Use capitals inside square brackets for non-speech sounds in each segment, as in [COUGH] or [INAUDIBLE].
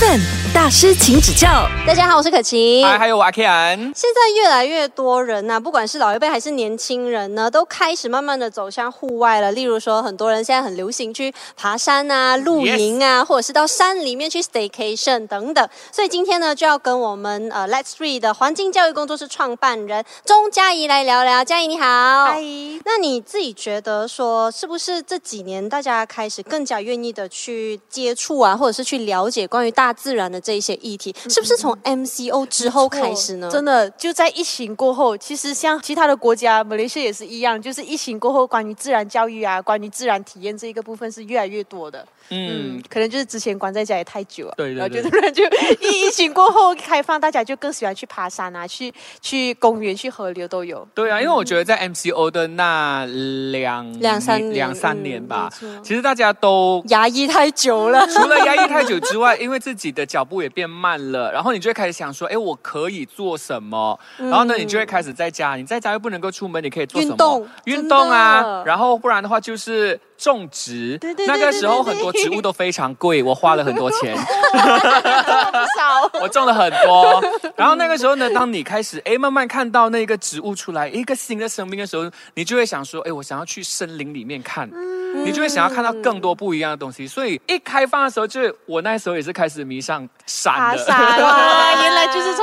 Eleven 大师，请指教。大家好，我是可晴。嗨，还有我阿 Ken。现在越来越多人呐、不管是老一辈还是年轻人呢，都开始慢慢的走向户外了。例如说，很多人现在很流行去爬山啊、露营啊或者是到山里面去 staycation 等等。所以今天呢，就要跟我们呃 Let's Read 的环境教育工作室创办人钟嘉怡来聊聊。嘉怡你好，嗨，那你自己觉得说，是不是这几年大家开始更加愿意的去接触啊，或者是去了解关于大自然的这一些议题，是不是从 MCO 之后开始呢？真的就在疫情过后，其实像其他的国家，马来西亚也是一样，就是疫情过后，关于自然教育啊，关于自然体验这一个部分是越来越多的。嗯嗯，，可能就是之前关在家也太久了，对对然后就对突然 [LAUGHS] 就疫疫情过后开放，大家就更喜欢去爬山啊，去去公园、去河流都有。对啊，因为我觉得在 MCO 的那两两三年两三年吧嗯，其实大家都压抑太久了。[LAUGHS] 除了压抑太久之外，因为自己的脚步也变慢了，然后你就会开始想说，哎，我可以做什么？然后呢，你就会开始在家，你在家又不能够出门，你可以做什么？运动运动啊。然后不然的话就是种植。对对对那个时候很多植物都非常贵，我花了很多钱。少 [LAUGHS] 我种了很多。然后那个时候呢，当你开始哎慢慢看到那个植物出来一个新的生命的时候，你就会想说，哎，我想要去森林里面看。你就会想要看到更多不一样的东西，所以一开放的时候，就是我那时候也是开始迷上山的。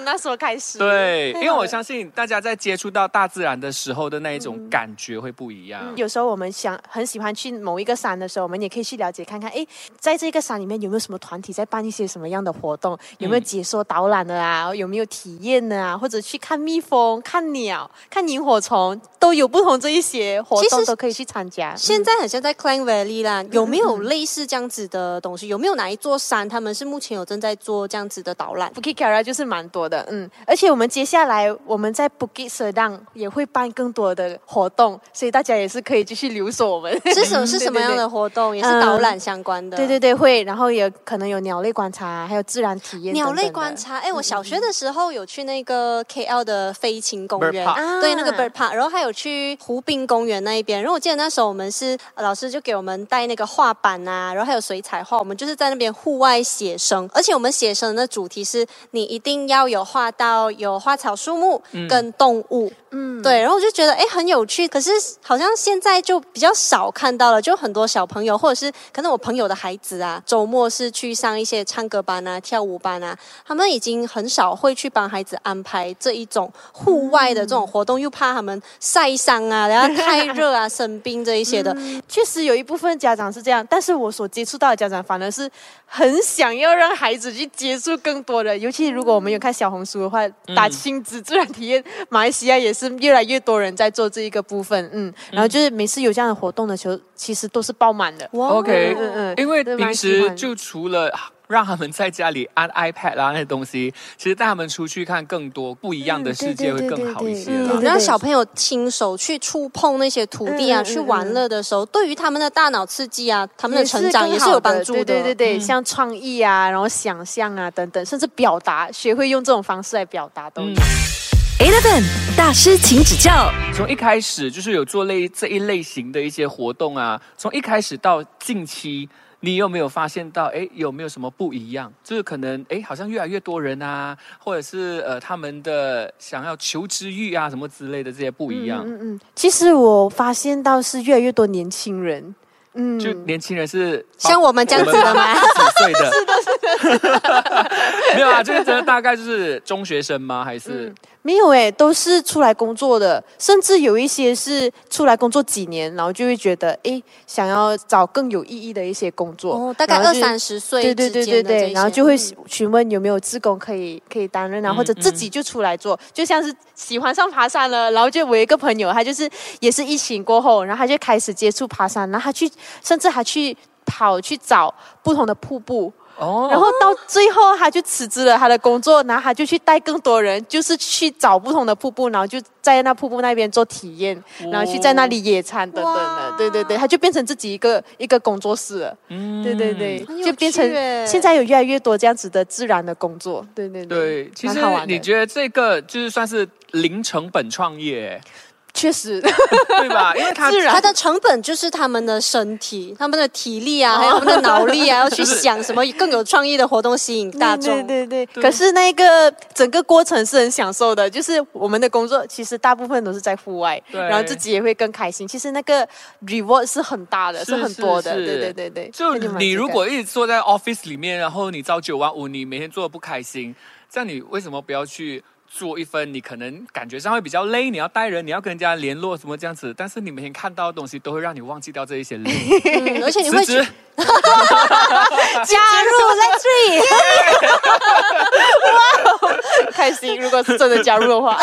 从那时候开始。对，因为我相信大家在接触到大自然的时候的那一种感觉会不一样。有时候我们想很喜欢去某一个山的时候，我们也可以去了解看看，哎，在这个山里面有没有什么团体在办一些什么样的活动，有没有解说导览的啊，有没有体验的啊，或者去看蜜蜂、看鸟、看萤火虫，都有不同这一些活其实动都可以去参加。现在很像在 Clang Valley 啦，有没有类似这样子的东西？有没有哪一座山他们是目前有正在做这样子的导览？Bukit Kara 就是蛮多的，嗯，而且我们接下来我们在 Bukit Sedang 也会办更多的活动，所以大家也是可以继续留守我们。是什 [LAUGHS] 是什么样的活动？也是导览相关的。对对对，会，然后也可能有鸟类观察，还有自然体验等鸟。类观察，哎，我小学的时候有去那个 KL 的飞禽公园对，那个啊 Bird Park，然后还有去湖滨公园那一边。然后我记得那时候我们是呃老师就给我们带那个画板啊，然后还有水彩画，我们就是在那边户外写生，而且我们写生的主题是你一定要有画到有花草树木跟动物。嗯，对，然后我就觉得哎很有趣，可是好像现在就比较少看到了，就很多小朋友或者是可能我朋友的孩子啊，周末是去上一些唱歌班啊、跳舞班啊，他们已经很少会去帮孩子安排这一种户外的这种活动，又怕他们晒伤啊，然后太热啊、生病这一些的。[LAUGHS] 确实有一部分家长是这样，但是我所接触到的家长反而是很想要让孩子去接触更多的，尤其如果我们有看小红书的话，打亲子自然体验，马来西亚也是越来越多人在做这一个部分，嗯，然后就是每次有这样的活动的时候，其实都是爆满的。OK，嗯嗯因为平时就除了让他们在家里按 iPad 啦那些东西，其实带他们出去看更多不一样的世界会更好一些。让小朋友亲手去触碰那些土地啊，去玩乐的时候，对于他们的大脑刺激啊，他们的成长也是有帮助的。对对对对，像创意啊，然后想象啊等等，甚至表达，学会用这种方式来表达都有。嗯 Eleven 大师，请指教。从一开始就是有做类这一类型的一些活动啊，从一开始到近期。你有没有发现到，哎，有没有什么不一样？就是可能，哎，好像越来越多人啊，或者是呃，他们的想要求知欲啊，什么之类的这些不一样。嗯嗯，其实我发现到是越来越多年轻人，嗯，就年轻人是像我们这样子的吗？几岁的？[LAUGHS] 是的，是的。[LAUGHS] 没有啊，这个真的大概就是中学生吗？还是？没有诶，都是出来工作的，甚至有一些是出来工作几年，然后就会觉得，哎，想要找更有意义的一些工作，哦，大概二三十岁对对对对对，然后就会询问有没有志工可以可以担任啊，嗯或者自己就出来做，就像是喜欢上爬山了，然后就我一个朋友，他就是也是疫情过后，然后他就开始接触爬山，然后他去甚至还去跑去找不同的瀑布。哦。然后到最后，他就辞职了他的工作，然后他就去带更多人，就是去找不同的瀑布，然后就在那瀑布那边做体验，然后去在那里野餐等等的哇，对对对，他就变成自己一个一个工作室了，嗯。对对对就变成现在有越来越多这样子的自然的工作，对对对，其实你觉得这个就是算是零成本创业？确实，对吧？[LAUGHS] 因为它自然它的成本就是他们的身体、他们的体力啊，还有他们的脑力啊，[LAUGHS] 要去想什么更有创意的活动吸引大众。对对对可是那个整个过程是很享受的，就是我们的工作其实大部分都是在户外，对然后自己也会更开心。其实那个 reward 是很大的，是是很多的。对对对对，就你如果一直坐在 office 里面，然后你朝九晚五，你每天做的不开心，这样你为什么不要去做一份你可能感觉上会比较累，你要带人，你要跟人家联络什么这样子，但是你每天看到的东西都会让你忘记掉这一些累。嗯，而且你会 [LAUGHS] 加入 Let's Three。[LAUGHS] 开心。如果是真的加入的话，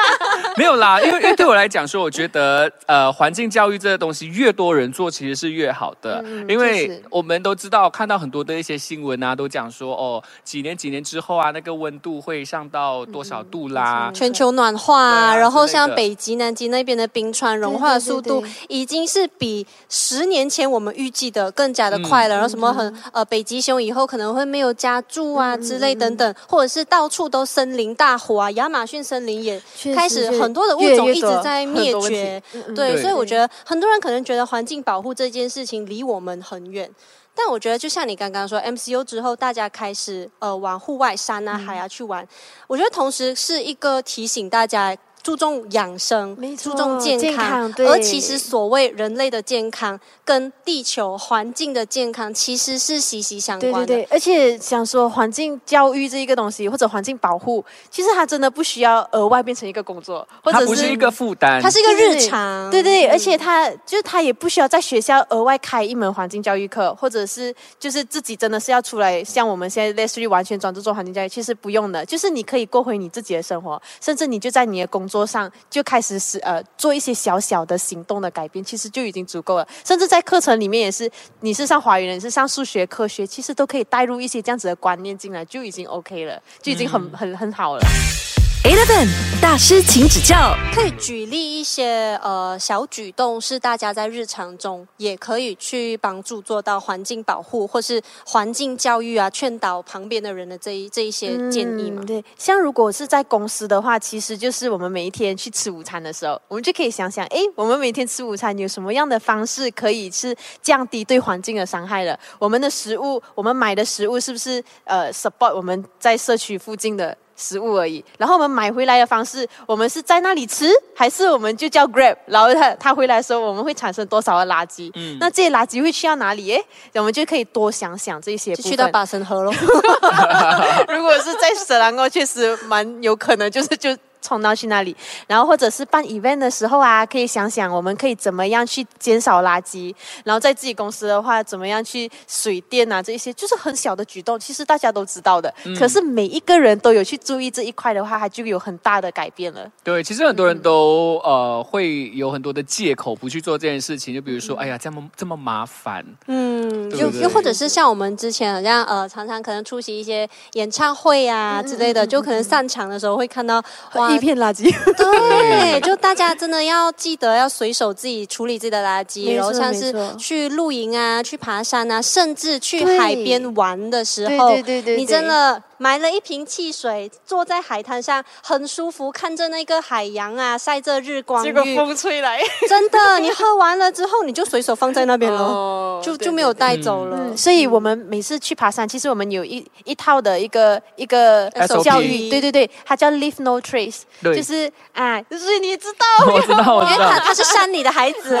[LAUGHS] 没有啦，因为因为对我来讲说，我觉得呃，环境教育这个东西越多人做，其实是越好的，嗯因为我们都知道看到很多的一些新闻啊，都讲说哦，几年几年之后啊，那个温度会上到多少度啦。全球暖化啊，啊然后像北极、南极那边的冰川融化的速度已经是比十年前我们预计的更加的快嗯了。然后什么很呃北极熊以后可能会没有家住啊之类等等，或者是到处都森林大火啊，亚马逊森林也开始很多的物种一直在灭绝。对，对所以我觉得很多人可能觉得环境保护这件事情离我们很远。但我觉得，就像你刚刚说，MCU 之后，大家开始呃往户外山啊、海啊去玩，我觉得同时是一个提醒大家注重养生注重健健康。对而其实所谓人类的健康跟地球环境的健康其实是息息相关的。对对对，而且想说环境教育这一个东西，或者环境保护，其实它真的不需要额外变成一个工作，或者它不是一个负担，它是一个日常，对对，而且它就是他也不需要在学校额外开一门环境教育课，或者是就是自己真的是要出来像我们现在类似于完全专注做环境教育，其实不用的，就是你可以过回你自己的生活，甚至你就在你的工作上就开始是呃做一些小小的行动的改变，其实就已经足够了。甚至在课程里面也是，你是上华语的，你是上数学、科学，其实都可以带入一些这样子的观念进来，就已经 OK 了，就已经很、很很好了。Eleven 大师，请指教。可以举例一些呃小举动，是大家在日常中也可以去帮助做到环境保护，或是环境教育啊，劝导旁边的人的这一这一些建议嘛嗯。对，像如果是在公司的话，其实就是我们每一天去吃午餐的时候，我们就可以想想，哎，我们每天吃午餐有什么样的方式可以是降低对环境的伤害了？我们的食物，我们买的食物是不是呃 support 我们在社区附近的？食物而已，然后我们买回来的方式，我们是在那里吃，还是我们就叫 Grab？然后他他回来的时候，我们会产生多少的垃圾？嗯那这些垃圾会去到哪里？哎，我们就可以多想想这些去到巴神河喽，[LAUGHS] 如果是在舍兰沟，确实蛮有可能就是就冲到去那里，然后或者是办 event 的时候啊，可以想想我们可以怎么样去减少垃圾，然后在自己公司的话，怎么样去水电啊这一些，就是很小的举动，其实大家都知道的。可是每一个人都有去注意这一块的话，它就有很大的改变了。对，其实很多人都呃会有很多的借口不去做这件事情，就比如说，哎呀，这么这么麻烦，嗯，对对又又或者是像我们之前好像呃，常常可能出席一些演唱会啊之类的，就可能散场的时候会看到哇一片垃圾，对，就大家真的要记得要随手自己处理自己的垃圾，然后像是去露营啊、去爬山啊，甚至去海边玩的时对候，对对对。你真的买了一瓶汽水，坐在海滩上很舒服，看着那个海洋啊，晒着日光结果浴，风吹来，[LAUGHS] 真的，你喝完了之后，你就随手放在那边了，哦就就没有对带走了。嗯，所以我们每次去爬山，其实我们有一一套的一个一个教育，对对对，它叫 Leave No Trace，就是啊，就是你知道，[LAUGHS] 我知道，我知道。因为他，他是山里的孩子，[LAUGHS]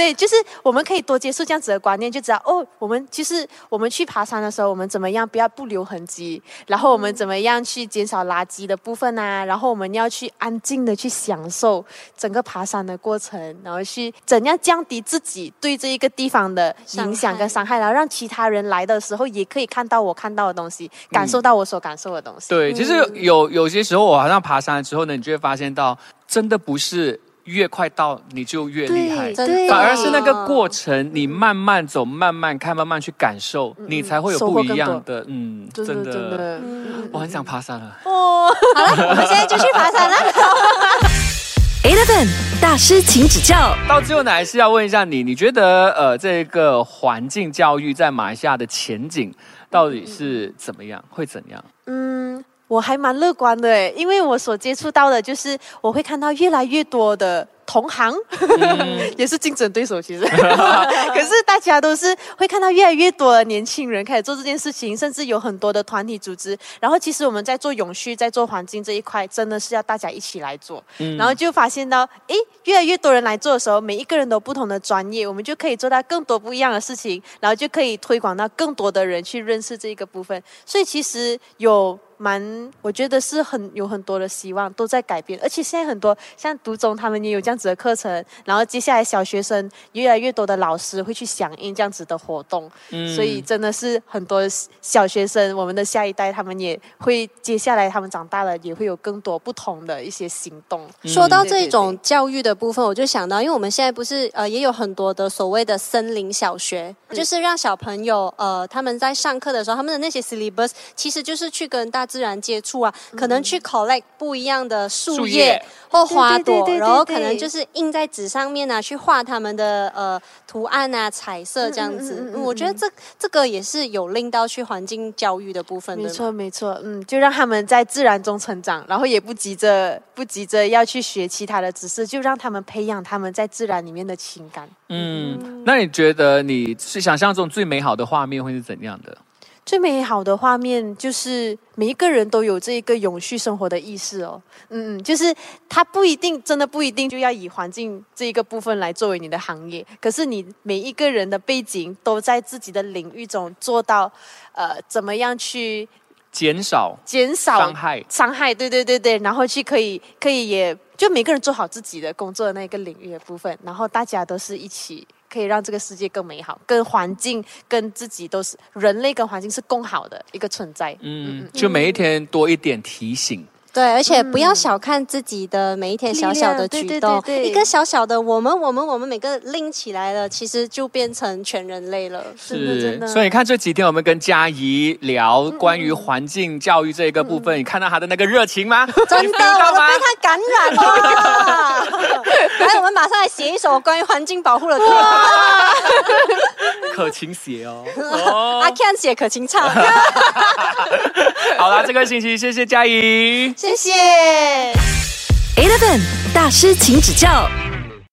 对？就是我们可以多接触这样子的观念，就知道哦，我们其实我们去爬山的时候，我们怎么样不要不留痕迹，然后我们怎么样去减少垃圾的部分啊，然后我们要去安静的去享受整个爬山的过程，然后去怎样降低自己对这一个地方的影响跟伤害，然后让其他人来的时候也可以看到我看到的东西，感受到我所感受的东西。对，其实有有些时候，我好像爬山之后呢，你就会发现到，真的不是越快到你就越厉害，反而是那个过程，你慢慢走、慢慢看、慢慢去感受，你才会有不一样的。嗯，真的真的，我很想爬山了。哦。好了，我们现在就去爬山了。Eleven [LAUGHS] 大师，请指教。到最后呢，还是要问一下你，你觉得呃，这个环境教育在马来西亚的前景到底是怎么样？会怎样？嗯，我还蛮乐观的诶，因为我所接触到的就是我会看到越来越多的同行，[LAUGHS] 也是竞争对手，其实，[LAUGHS] 可是大家都是会看到越来越多的年轻人开始做这件事情，甚至有很多的团体组织。然后其实我们在做永续、在做环境这一块，真的是要大家一起来做。然后就发现到，诶，越来越多人来做的时候，每一个人都不同的专业，我们就可以做到更多不一样的事情，然后就可以推广到更多的人去认识这一个部分。所以其实有。蛮，我觉得是很有很多的希望都在改变，而且现在很多像读中他们也有这样子的课程，然后接下来小学生越来越多的老师会去响应这样子的活动，嗯，所以真的是很多小学生，我们的下一代他们也会接下来他们长大了也会有更多不同的一些行动。说到这种教育的部分，我就想到，因为我们现在不是呃也有很多的所谓的森林小学，就是让小朋友呃他们在上课的时候，他们的那些 syllabus 其实就是去跟大自然接触啊，可能去 collect 不一样的树叶或花朵，然后可能就是印在纸上面啊，去画他们的呃图案啊，彩色这样子。我觉得这这个也是有令到去环境教育的部分。没错没错，嗯，就让他们在自然中成长，然后也不急着不急着要去学其他的知识，就让他们培养他们在自然里面的情感。嗯，那你觉得你是想象中最美好的画面会是怎样的？最美好的画面就是每一个人都有这一个永续生活的意识哦，嗯嗯，就是他不一定真的不一定就要以环境这一个部分来作为你的行业，可是你每一个人的背景都在自己的领域中做到，呃，怎么样去减少减少伤害伤害，对对对对，然后去可以可以也就每个人做好自己的工作的那个领域的部分，然后大家都是一起。可以让这个世界更美好，跟环境、跟自己都是人类跟环境是共好的一个存在。嗯，就每一天多一点提醒。对，而且不要小看自己的每一天小小的举动，一个小小的我们，我们，我们每个拎起来了，其实就变成全人类了。是，所以你看这几天我们跟嘉怡聊关于环境教育这一个部分，你看到他的那个热情吗？[LAUGHS] 真的，我被他感染了。[LAUGHS] 来，我们马上来写一首关于环境保护的歌。[LAUGHS] 可勤写哦，[LAUGHS] 阿 Ken 写，可勤唱。[LAUGHS] 好啦，这个星期谢谢嘉怡。谢谢，Eleven 大师，请指教。